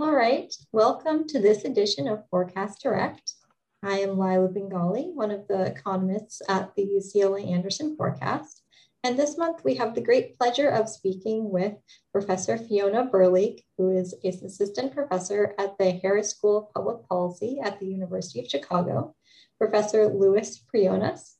All right, welcome to this edition of Forecast Direct. I am Leila Bengali, one of the economists at the UCLA Anderson Forecast. And this month we have the great pleasure of speaking with Professor Fiona Burlig, who is an assistant professor at the Harris School of Public Policy at the University of Chicago, Professor Louis Preonas,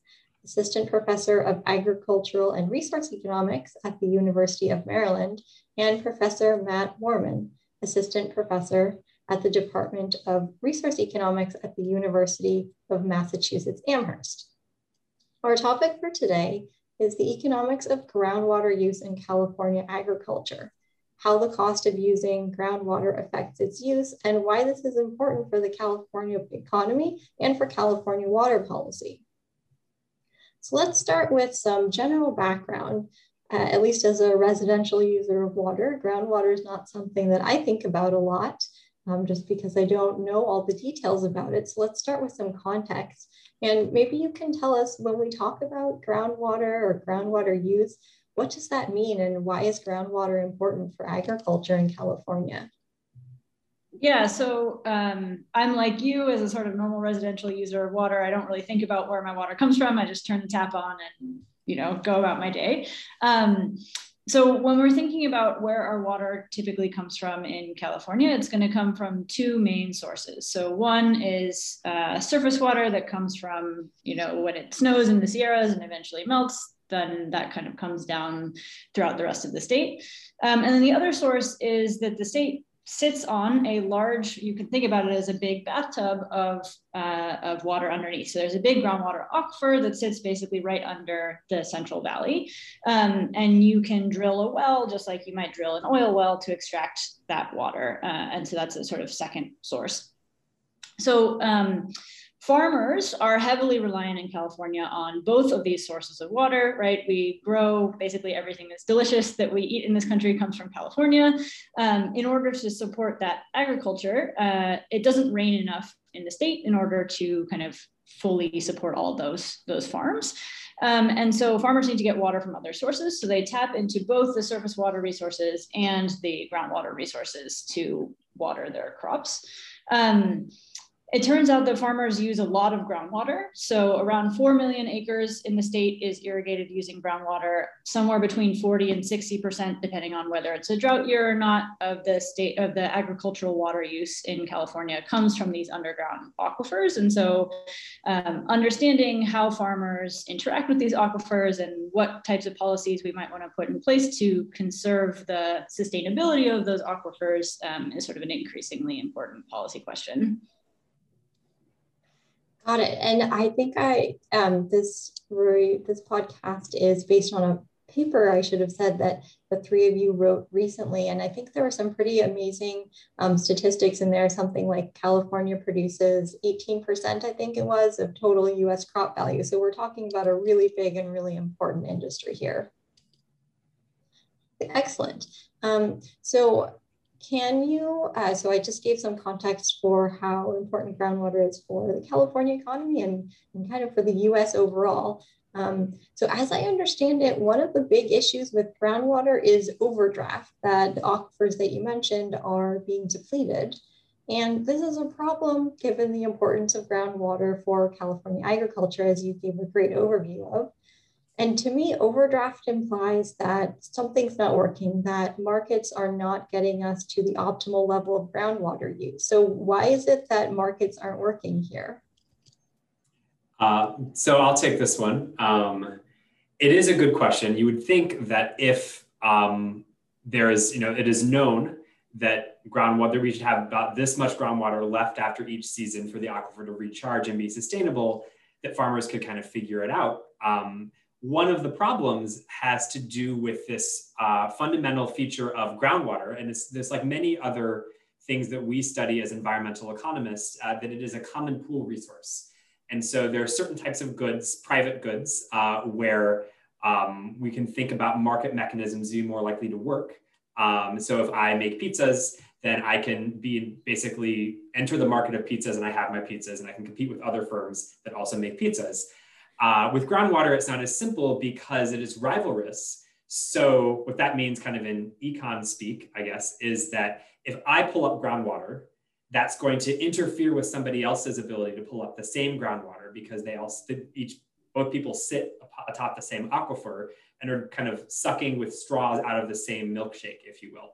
assistant professor of agricultural and resource economics at the University of Maryland, and Professor Matt Woerman, assistant professor at the Department of Resource Economics at the University of Massachusetts Amherst. Our topic for today is the economics of groundwater use in California agriculture, how the cost of using groundwater affects its use, and why this is important for the California economy and for California water policy. So let's start with some general background uh, at least as a residential user of water, groundwater is not something that I think about a lot um, just because I don't know all the details about it. So let's start with some context. And maybe you can tell us when we talk about groundwater or groundwater use, what does that mean and why is groundwater important for agriculture in California? Yeah, so um, I'm like you as a sort of normal residential user of water. I don't really think about where my water comes from. I just turn the tap on and you know go about my day um, so when we're thinking about where our water typically comes from in California, it's going to come from two main sources. So one is uh, surface water that comes from, you know, when it snows in the Sierras and eventually melts, then that kind of comes down throughout the rest of the state. Um, and then the other source is that the state sits on a large, you can think about it as a big bathtub of, uh, of water underneath. So there's a big groundwater aquifer that sits basically right under the Central Valley. Um, and you can drill a well just like you might drill an oil well to extract that water. Uh, and so that's a sort of second source. So um, farmers are heavily reliant in California on both of these sources of water, right? We grow basically everything that's delicious that we eat in this country comes from California. Um, in order to support that agriculture, uh, it doesn't rain enough in the state in order to kind of fully support all those, those farms. Um, and so farmers need to get water from other sources. So they tap into both the surface water resources and the groundwater resources to water their crops. Um, it turns out that farmers use a lot of groundwater. So around 4 million acres in the state is irrigated using groundwater, somewhere between 40 and 60%, depending on whether it's a drought year or not, of the state of the agricultural water use in California comes from these underground aquifers. And so um, understanding how farmers interact with these aquifers and what types of policies we might want to put in place to conserve the sustainability of those aquifers um, is sort of an increasingly important policy question. Got it. And I think I um, this this podcast is based on a paper I should have said that the three of you wrote recently, and I think there were some pretty amazing um, statistics in there. Something like California produces 18%, I think it was, of total U.S. crop value. So we're talking about a really big and really important industry here. Excellent. Um, so can you, uh, so I just gave some context for how important groundwater is for the California economy and, and kind of for the US overall. Um, so as I understand it, one of the big issues with groundwater is overdraft, that the aquifers that you mentioned are being depleted. And this is a problem given the importance of groundwater for California agriculture, as you gave a great overview of. And to me, overdraft implies that something's not working, that markets are not getting us to the optimal level of groundwater use. So, why is it that markets aren't working here? Uh, so, I'll take this one. Um, it is a good question. You would think that if um, there is, you know, it is known that groundwater, we should have about this much groundwater left after each season for the aquifer to recharge and be sustainable, that farmers could kind of figure it out. Um, one of the problems has to do with this uh, fundamental feature of groundwater. And it's this like many other things that we study as environmental economists, uh, that it is a common pool resource. And so there are certain types of goods, private goods, uh, where um, we can think about market mechanisms being more likely to work. Um, so if I make pizzas, then I can be basically enter the market of pizzas and I have my pizzas and I can compete with other firms that also make pizzas. Uh, with groundwater, it's not as simple because it is rivalrous. So what that means kind of in econ speak, I guess, is that if I pull up groundwater, that's going to interfere with somebody else's ability to pull up the same groundwater because they all each both people sit atop the same aquifer and are kind of sucking with straws out of the same milkshake, if you will.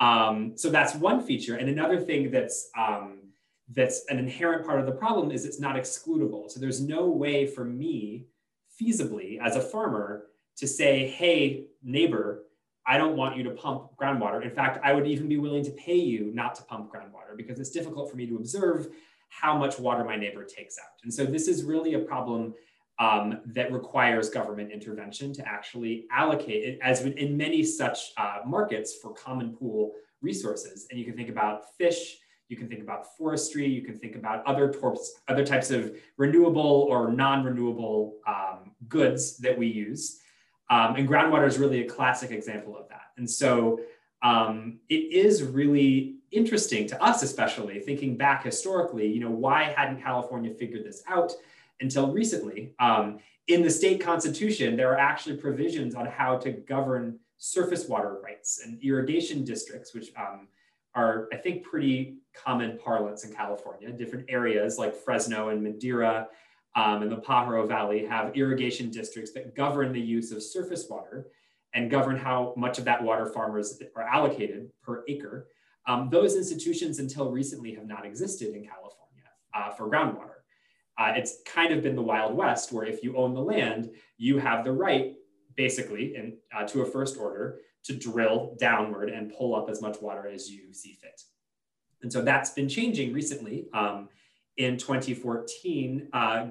Um, so that's one feature. And another thing that's um, that's an inherent part of the problem is it's not excludable. So there's no way for me feasibly as a farmer to say, hey, neighbor, I don't want you to pump groundwater. In fact, I would even be willing to pay you not to pump groundwater because it's difficult for me to observe how much water my neighbor takes out. And so this is really a problem um, that requires government intervention to actually allocate it, as in many such uh, markets for common pool resources. And you can think about fish, you can think about forestry, you can think about other, other types of renewable or non-renewable um, goods that we use. Um, and groundwater is really a classic example of that. And so um, it is really interesting to us, especially thinking back historically, you know, why hadn't California figured this out until recently? Um, in the state constitution, there are actually provisions on how to govern surface water rights and irrigation districts, which um, are, I think, pretty common parlance in California. Different areas like Fresno and Madera um, and the Pajaro Valley have irrigation districts that govern the use of surface water and govern how much of that water farmers are allocated per acre. Um, those institutions until recently have not existed in California uh, for groundwater. Uh, it's kind of been the Wild West where if you own the land, you have the right basically in, uh, to a first order to drill downward and pull up as much water as you see fit. And so that's been changing recently. Um, in 2014, uh,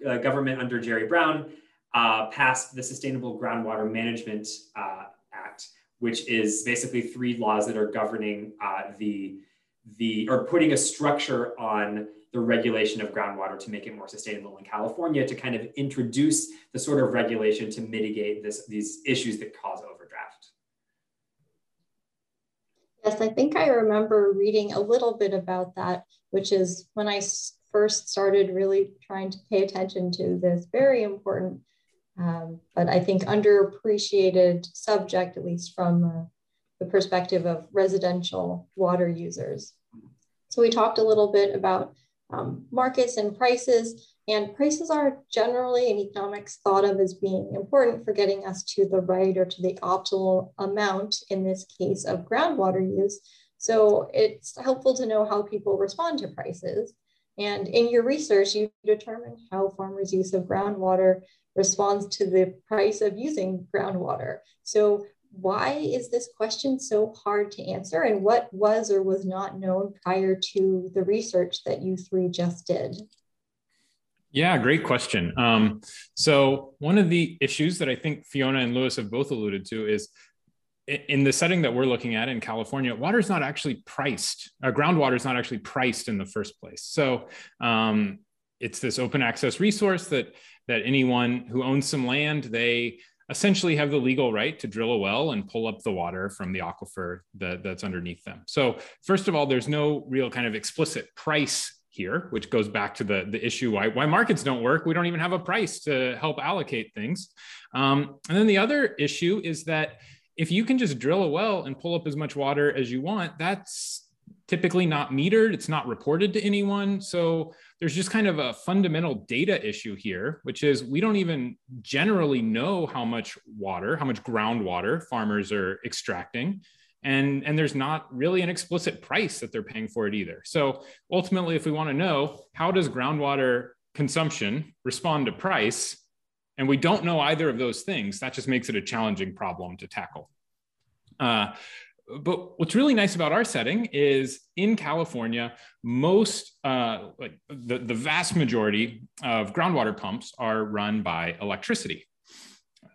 government under Jerry Brown uh, passed the Sustainable Groundwater Management uh, Act, which is basically three laws that are governing uh, the, the, or putting a structure on the regulation of groundwater to make it more sustainable in California to kind of introduce the sort of regulation to mitigate this, these issues that cause overdraft. Yes, I think I remember reading a little bit about that, which is when I first started really trying to pay attention to this very important, um, but I think underappreciated subject, at least from uh, the perspective of residential water users. So we talked a little bit about um, markets and prices. And prices are generally in economics thought of as being important for getting us to the right or to the optimal amount, in this case of groundwater use. So it's helpful to know how people respond to prices. And in your research, you determine how farmers' use of groundwater responds to the price of using groundwater. So why is this question so hard to answer and what was or was not known prior to the research that you three just did? Yeah, great question. Um, so one of the issues that I think Fiona and Louis have both alluded to is in the setting that we're looking at in California, water is not actually priced. Uh, groundwater is not actually priced in the first place. So um, it's this open access resource that that anyone who owns some land they essentially have the legal right to drill a well and pull up the water from the aquifer that, that's underneath them. So, first of all, there's no real kind of explicit price here, which goes back to the, the issue why, why markets don't work. We don't even have a price to help allocate things. Um, and then the other issue is that if you can just drill a well and pull up as much water as you want, that's typically not metered, it's not reported to anyone. So there's just kind of a fundamental data issue here, which is we don't even generally know how much water, how much groundwater farmers are extracting. And, and there's not really an explicit price that they're paying for it either. So ultimately, if we want to know how does groundwater consumption respond to price, and we don't know either of those things, that just makes it a challenging problem to tackle. Uh, but what's really nice about our setting is in California, most, uh, like the, the vast majority of groundwater pumps are run by electricity.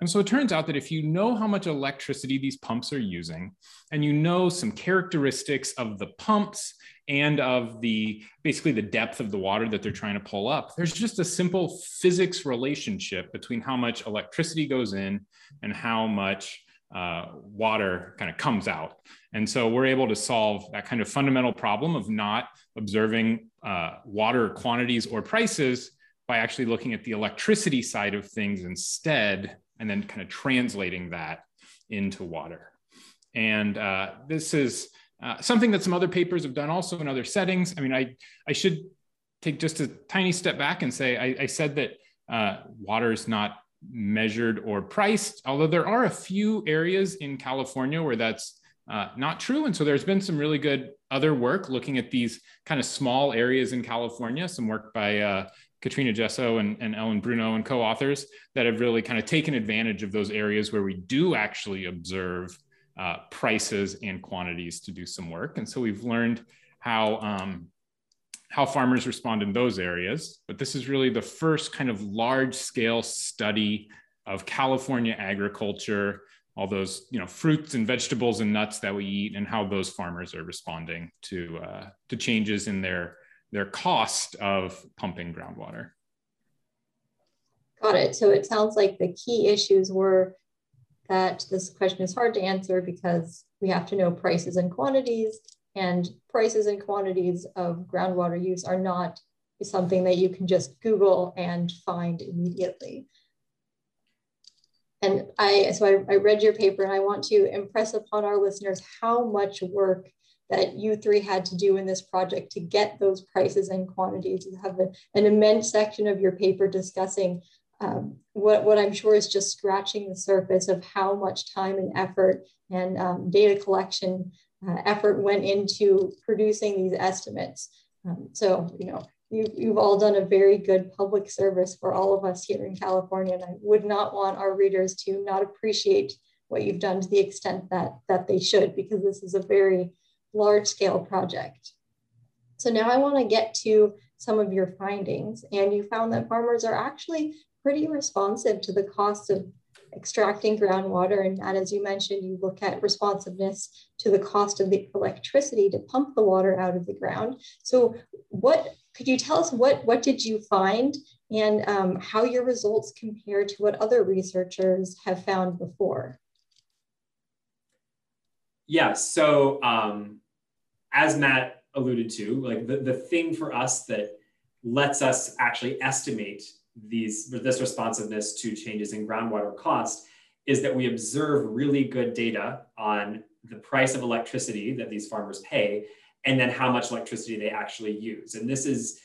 And so it turns out that if you know how much electricity these pumps are using, and you know some characteristics of the pumps and of the basically the depth of the water that they're trying to pull up, there's just a simple physics relationship between how much electricity goes in and how much uh, water kind of comes out. And so we're able to solve that kind of fundamental problem of not observing uh, water quantities or prices by actually looking at the electricity side of things instead, and then kind of translating that into water. And uh, this is uh, something that some other papers have done also in other settings. I mean, I, I should take just a tiny step back and say, I, I said that uh, water is not measured or priced, although there are a few areas in California where that's uh, not true. And so there's been some really good other work looking at these kind of small areas in California, some work by uh, Katrina Jessoe and, and Ellen Bruno and co-authors that have really kind of taken advantage of those areas where we do actually observe uh, prices and quantities to do some work. And so we've learned how, um, how farmers respond in those areas. But this is really the first kind of large scale study of California agriculture, all those you know fruits and vegetables and nuts that we eat, and how those farmers are responding to uh, to changes in their their cost of pumping groundwater. Got it. So it sounds like the key issues were that this question is hard to answer because we have to know prices and quantities, and prices and quantities of groundwater use are not something that you can just Google and find immediately. And I, so I, I read your paper and I want to impress upon our listeners how much work that you three had to do in this project to get those prices and quantities. You have a, an immense section of your paper discussing um, what, what I'm sure is just scratching the surface of how much time and effort and um, data collection uh, effort went into producing these estimates. Um, so, you know, you, you've all done a very good public service for all of us here in California, and I would not want our readers to not appreciate what you've done to the extent that, that they should, because this is a very large scale project. So now I wanna get to some of your findings, and you found that farmers are actually pretty responsive to the cost of extracting groundwater. And, as you mentioned, you look at responsiveness to the cost of the electricity to pump the water out of the ground. So what could you tell us what, what did you find and um, how your results compare to what other researchers have found before? Yeah, so um, as Matt alluded to, like the, the thing for us that lets us actually estimate these this responsiveness to changes in groundwater cost is that we observe really good data on the price of electricity that these farmers pay and then how much electricity they actually use. And this is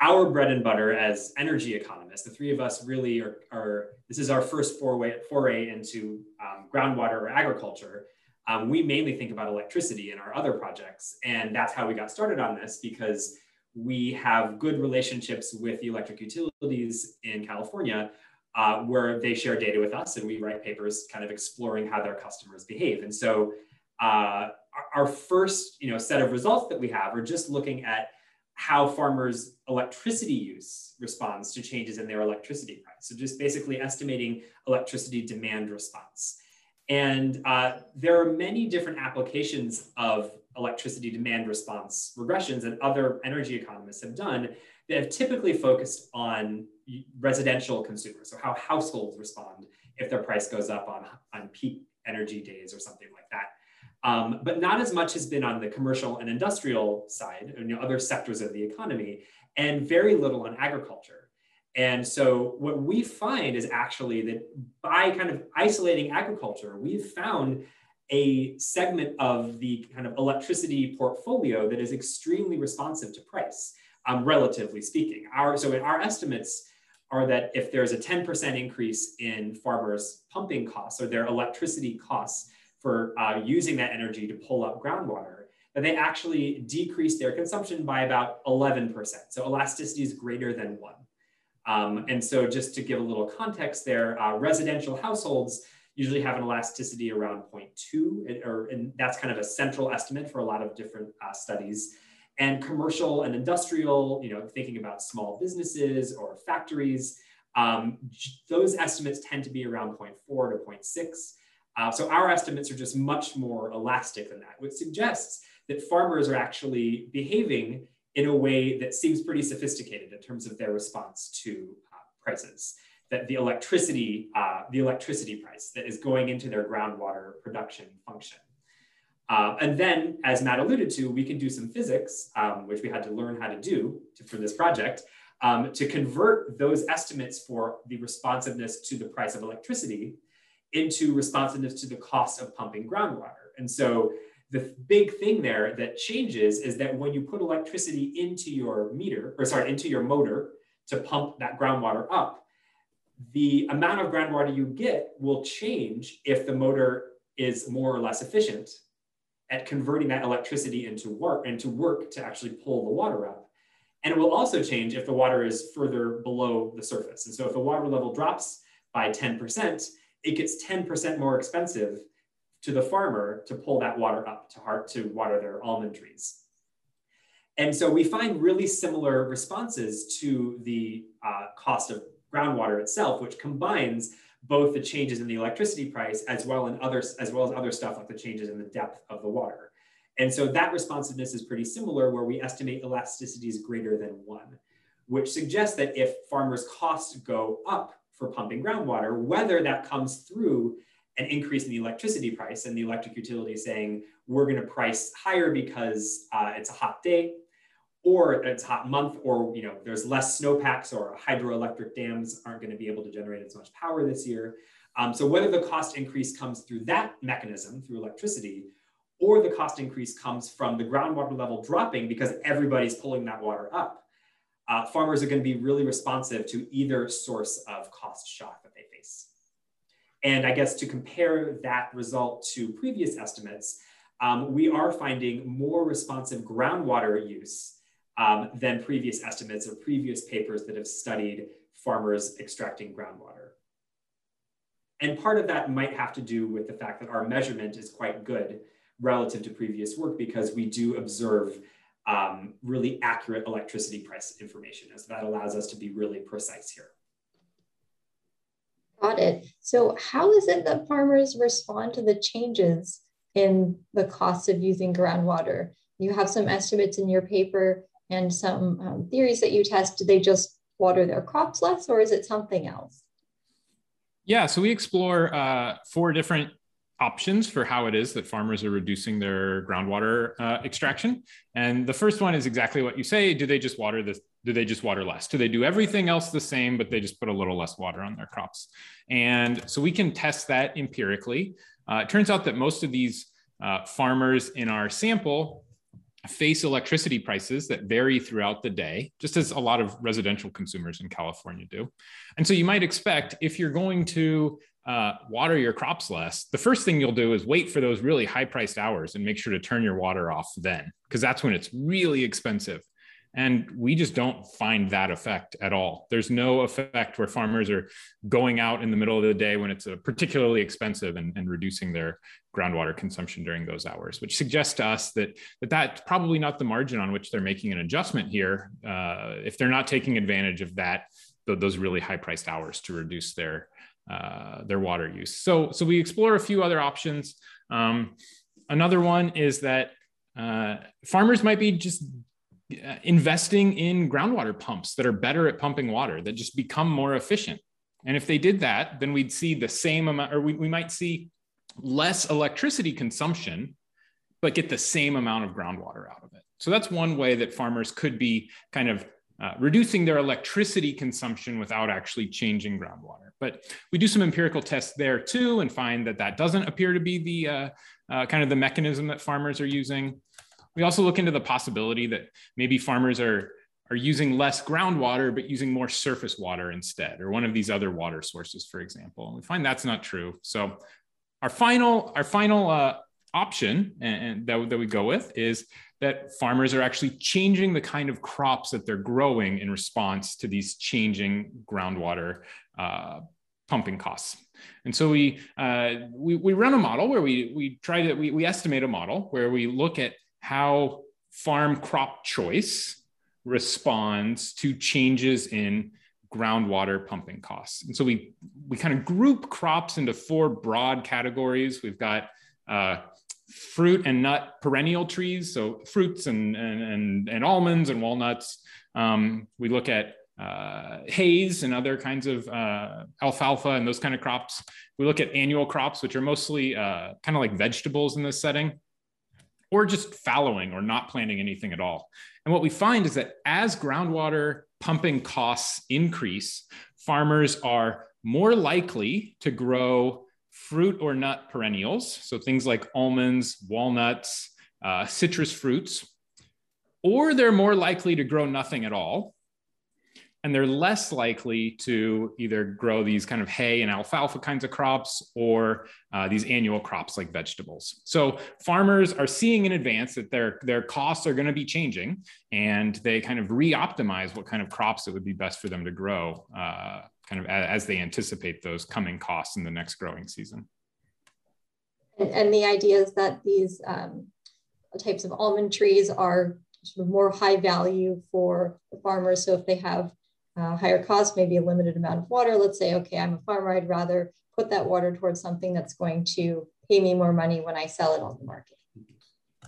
our bread and butter as energy economists. The three of us really are, are this is our first foray, foray into um, groundwater or agriculture. Um, we mainly think about electricity in our other projects. And that's how we got started on this because we have good relationships with the electric utilities in California uh, where they share data with us and we write papers kind of exploring how their customers behave. And so uh, our first you know, set of results that we have are just looking at how farmers' electricity use responds to changes in their electricity price. So just basically estimating electricity demand response. And uh, there are many different applications of electricity demand response regressions that other energy economists have done that have typically focused on residential consumers, so how households respond if their price goes up on, on peak energy days or something like that. Um, but not as much has been on the commercial and industrial side, and you know, other sectors of the economy, and very little on agriculture. And so what we find is actually that by kind of isolating agriculture, we've found a segment of the kind of electricity portfolio that is extremely responsive to price, um, relatively speaking. Our, so in our estimates are that if there's a 10% increase in farmers' pumping costs or their electricity costs for uh, using that energy to pull up groundwater, that they actually decrease their consumption by about 11%. So elasticity is greater than one. Um, and so just to give a little context there, uh, residential households usually have an elasticity around 0.2, or, and that's kind of a central estimate for a lot of different uh, studies. And commercial and industrial, you know, thinking about small businesses or factories, um, those estimates tend to be around 0.4 to 0.6. Uh, so our estimates are just much more elastic than that, which suggests that farmers are actually behaving in a way that seems pretty sophisticated in terms of their response to uh, prices that the electricity, uh, the electricity price that is going into their groundwater production function. Uh, and then, as Matt alluded to, we can do some physics, um, which we had to learn how to do to, for this project, um, to convert those estimates for the responsiveness to the price of electricity into responsiveness to the cost of pumping groundwater. And so The big thing there that changes is that when you put electricity into your meter, or sorry, into your motor to pump that groundwater up, the amount of groundwater you get will change if the motor is more or less efficient at converting that electricity into work into work to actually pull the water up. And it will also change if the water is further below the surface. And so if the water level drops by 10%, it gets 10% more expensive to the farmer to pull that water up to, heart, to water their almond trees. And so we find really similar responses to the uh, cost of groundwater itself, which combines both the changes in the electricity price as well in others as well as other stuff like the changes in the depth of the water. And so that responsiveness is pretty similar where we estimate elasticity is greater than one, which suggests that if farmers' costs go up for pumping groundwater, whether that comes through an increase in the electricity price and the electric utility saying, we're gonna price higher because uh, it's a hot day, or it's a hot month, or you know, there's less snowpacks or hydroelectric dams aren't gonna be able to generate as much power this year. Um, so whether the cost increase comes through that mechanism, through electricity, or the cost increase comes from the groundwater level dropping because everybody's pulling that water up, uh, farmers are going to be really responsive to either source of cost shock that they face. And I guess to compare that result to previous estimates, um, we are finding more responsive groundwater use um, than previous estimates or previous papers that have studied farmers extracting groundwater. And part of that might have to do with the fact that our measurement is quite good relative to previous work because we do observe um, really accurate electricity price information. And so that allows us to be really precise here. Got it. So how is it that farmers respond to the changes in the cost of using groundwater? You have some estimates in your paper and some um, theories that you test. Do they just water their crops less or is it something else? Yeah, so we explore uh, four different options for how it is that farmers are reducing their groundwater uh, extraction. And the first one is exactly what you say. Do they just water this? Do they just water less? Do they do everything else the same, but they just put a little less water on their crops? And so we can test that empirically. Uh, it turns out that most of these uh, farmers in our sample face electricity prices that vary throughout the day, just as a lot of residential consumers in California do. And so you might expect if you're going to uh, water your crops less, the first thing you'll do is wait for those really high priced hours and make sure to turn your water off then, because that's when it's really expensive. And we just don't find that effect at all. There's no effect where farmers are going out in the middle of the day when it's particularly expensive and, and reducing their groundwater consumption during those hours, which suggests to us that, that that's probably not the margin on which they're making an adjustment here. Uh, if they're not taking advantage of that, those really high priced hours to reduce their, uh, their water use. So, so we explore a few other options. Um, another one is that uh, farmers might be just uh, investing in groundwater pumps that are better at pumping water that just become more efficient. And if they did that, then we'd see the same amount, or we, we might see less electricity consumption, but get the same amount of groundwater out of it. So that's one way that farmers could be kind of uh, reducing their electricity consumption without actually changing groundwater. But we do some empirical tests there too and find that that doesn't appear to be the uh, uh, kind of the mechanism that farmers are using. We also look into the possibility that maybe farmers are, are using less groundwater, but using more surface water instead, or one of these other water sources, for example. And we find that's not true. So our final, our final uh, option and, that, that we go with is that farmers are actually changing the kind of crops that they're growing in response to these changing groundwater uh, pumping costs. And so we, uh, we, we run a model where we, we try to, we, we estimate a model where we look at how farm crop choice responds to changes in groundwater pumping costs. And so we, we kind of group crops into four broad categories. We've got uh, fruit and nut perennial trees, so fruits and, and, and, and almonds and walnuts. Um, we look at uh, hays and other kinds of uh, alfalfa and those kind of crops. We look at annual crops, which are mostly uh, kind of like vegetables in this setting, or just fallowing or not planting anything at all. And what we find is that as groundwater pumping costs increase, farmers are more likely to grow fruit or nut perennials, so things like almonds, walnuts, uh, citrus fruits, or they're more likely to grow nothing at all. And they're less likely to either grow these kind of hay and alfalfa kinds of crops or uh, these annual crops like vegetables. So farmers are seeing in advance that their, their costs are going to be changing and they kind of re-optimize what kind of crops it would be best for them to grow uh, kind of as they anticipate those coming costs in the next growing season. And, and the idea is that these um, types of almond trees are sort of more high value for the farmers. So if they have uh, higher cost, maybe a limited amount of water, let's say, okay, I'm a farmer, I'd rather put that water towards something that's going to pay me more money when I sell it on the market.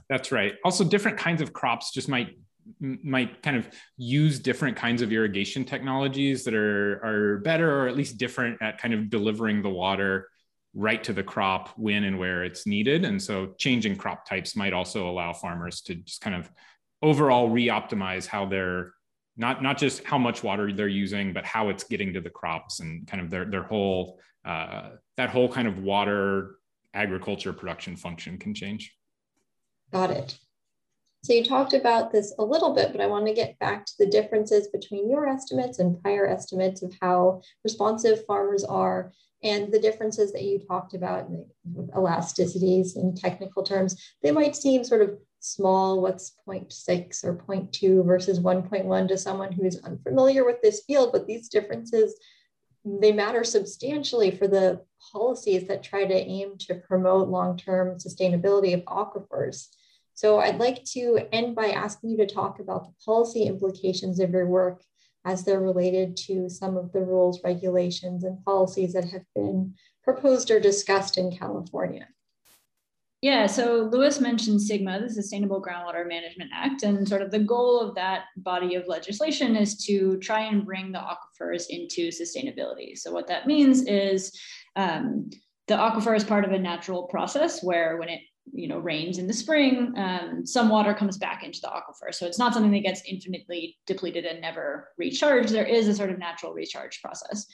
That's right. Also, different kinds of crops just might might kind of use different kinds of irrigation technologies that are are better or at least different at kind of delivering the water right to the crop when and where it's needed and so changing crop types might also allow farmers to just kind of overall re-optimize how they're not not just how much water they're using but how it's getting to the crops and kind of their their whole uh, that whole kind of water agriculture production function can change got it so you talked about this a little bit, but I want to get back to the differences between your estimates and prior estimates of how responsive farmers are and the differences that you talked about, in elasticities in technical terms. They might seem sort of small, what's 0.6 or 0.2 versus 1.1 to someone who is unfamiliar with this field, but these differences, they matter substantially for the policies that try to aim to promote long-term sustainability of aquifers. So I'd like to end by asking you to talk about the policy implications of your work as they're related to some of the rules, regulations, and policies that have been proposed or discussed in California. Yeah, so Louis mentioned SGMA, the Sustainable Groundwater Management Act, and sort of the goal of that body of legislation is to try and bring the aquifers into sustainability. So what that means is um, the aquifer is part of a natural process where when it you know rains in the spring um, some water comes back into the aquifer. So it's not something that gets infinitely depleted and never recharged. There is a sort of natural recharge process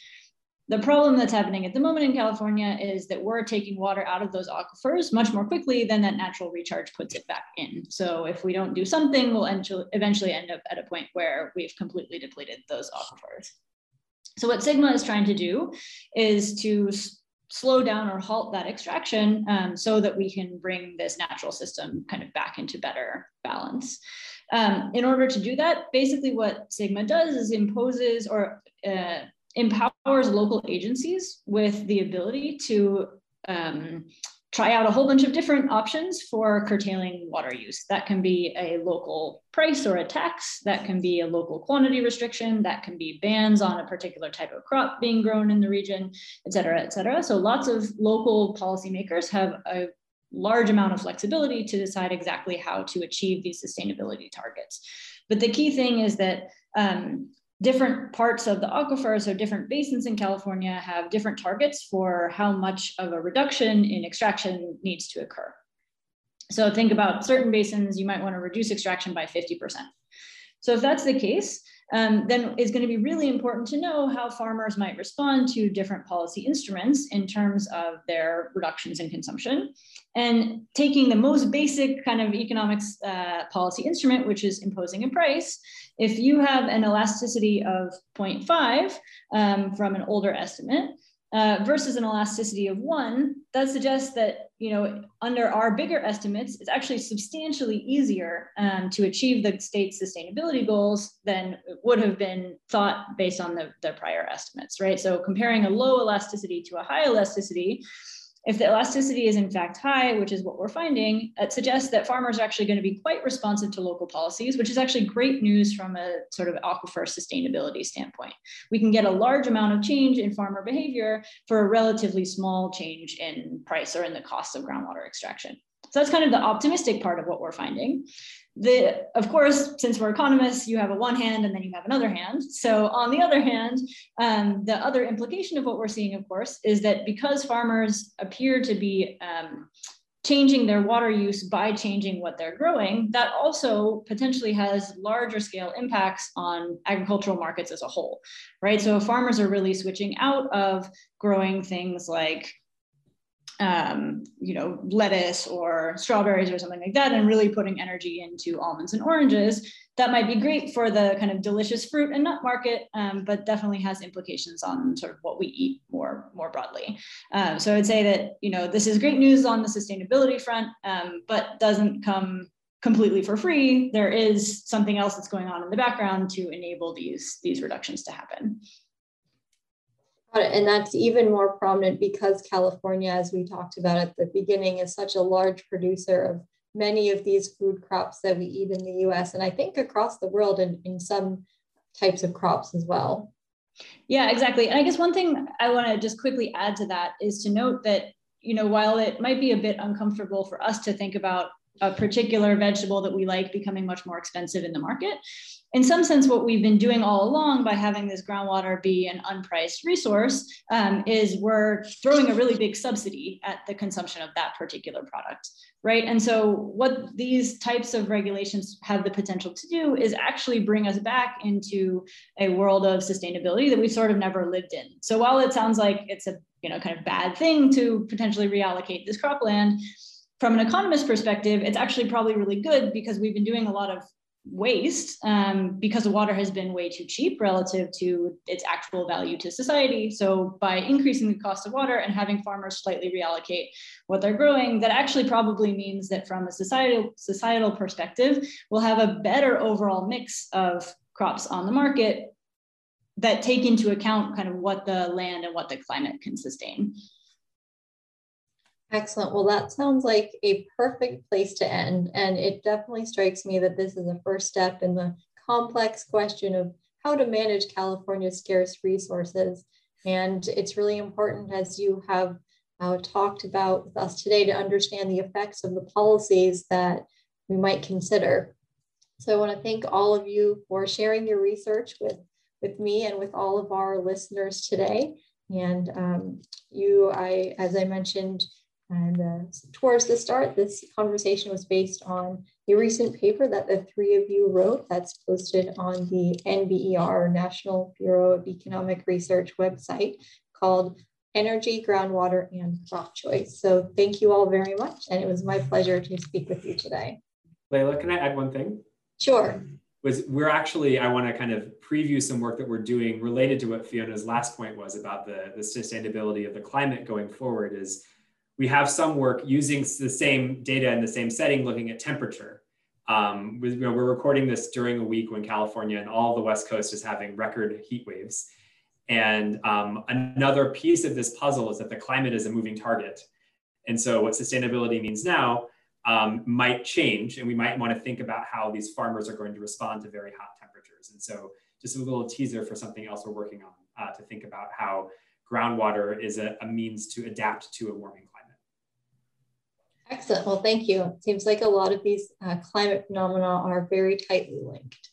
the problem that's happening at the moment in California is that we're taking water out of those aquifers much more quickly than that natural recharge puts it back in. So if we don't do something, we'll eventually end up at a point where we've completely depleted those aquifers. So what SGMA is trying to do is to slow down or halt that extraction um, so that we can bring this natural system kind of back into better balance. Um, in order to do that, basically what SGMA does is imposes or uh, empowers local agencies with the ability to um, try out a whole bunch of different options for curtailing water use. That can be a local price or a tax, that can be a local quantity restriction, that can be bans on a particular type of crop being grown in the region, et cetera, et cetera. So lots of local policymakers have a large amount of flexibility to decide exactly how to achieve these sustainability targets. But the key thing is that um, different parts of the aquifer, so different basins in California have different targets for how much of a reduction in extraction needs to occur. So think about certain basins, you might want to reduce extraction by 50%. So if that's the case, um, then it's going to be really important to know how farmers might respond to different policy instruments in terms of their reductions in consumption. And taking the most basic kind of economics uh, policy instrument, which is imposing a price, if you have an elasticity of 0.5 um, from an older estimate, uh, versus an elasticity of one, that suggests that you know under our bigger estimates, it's actually substantially easier um, to achieve the state's sustainability goals than would have been thought based on the, the prior estimates, right? So comparing a low elasticity to a high elasticity, if the elasticity is in fact high, which is what we're finding, it suggests that farmers are actually going to be quite responsive to local policies, which is actually great news from a sort of aquifer sustainability standpoint. We can get a large amount of change in farmer behavior for a relatively small change in price or in the cost of groundwater extraction. So that's kind of the optimistic part of what we're finding the of course since we're economists you have a one hand and then you have another hand. So on the other hand um, the other implication of what we're seeing of course is that because farmers appear to be um, changing their water use by changing what they're growing that also potentially has larger scale impacts on agricultural markets as a whole right? So farmers are really switching out of growing things like um, you know, lettuce or strawberries or something like that, and really putting energy into almonds and oranges. That might be great for the kind of delicious fruit and nut market, um, but definitely has implications on sort of what we eat more more broadly. Um, so I'd say that you know this is great news on the sustainability front, um, but doesn't come completely for free. There is something else that's going on in the background to enable these these reductions to happen. And that's even more prominent because California, as we talked about at the beginning, is such a large producer of many of these food crops that we eat in the US and I think across the world in, in some types of crops as well. Yeah, exactly. And I guess one thing I want to just quickly add to that is to note that, you know, while it might be a bit uncomfortable for us to think about a particular vegetable that we like becoming much more expensive in the market, in some sense, what we've been doing all along by having this groundwater be an unpriced resource um, is we're throwing a really big subsidy at the consumption of that particular product, right? And so, what these types of regulations have the potential to do is actually bring us back into a world of sustainability that we sort of never lived in. So, while it sounds like it's a you know kind of bad thing to potentially reallocate this cropland, from an economist perspective, it's actually probably really good because we've been doing a lot of waste um, because the water has been way too cheap relative to its actual value to society. So by increasing the cost of water and having farmers slightly reallocate what they're growing, that actually probably means that from a societal societal perspective, we'll have a better overall mix of crops on the market that take into account kind of what the land and what the climate can sustain. Excellent. Well, that sounds like a perfect place to end. And it definitely strikes me that this is a first step in the complex question of how to manage California's scarce resources. And it's really important, as you have uh, talked about with us today, to understand the effects of the policies that we might consider. So I want to thank all of you for sharing your research with, with me and with all of our listeners today. And um, you, I, as I mentioned, and uh, towards the start, this conversation was based on a recent paper that the three of you wrote that's posted on the NBER, National Bureau of Economic Research website called Energy, Groundwater, and Crop Choice. So thank you all very much. And it was my pleasure to speak with you today. Leila, can I add one thing? Sure. Was we're actually, I want to kind of preview some work that we're doing related to what Fiona's last point was about the, the sustainability of the climate going forward is we have some work using the same data in the same setting, looking at temperature. Um, we, you know, we're recording this during a week when California and all the West Coast is having record heat waves. And um, another piece of this puzzle is that the climate is a moving target. And so what sustainability means now um, might change, and we might want to think about how these farmers are going to respond to very hot temperatures. And so just a little teaser for something else we're working on uh, to think about how groundwater is a, a means to adapt to a warming climate. Excellent. Well, thank you. It seems like a lot of these uh, climate phenomena are very tightly linked.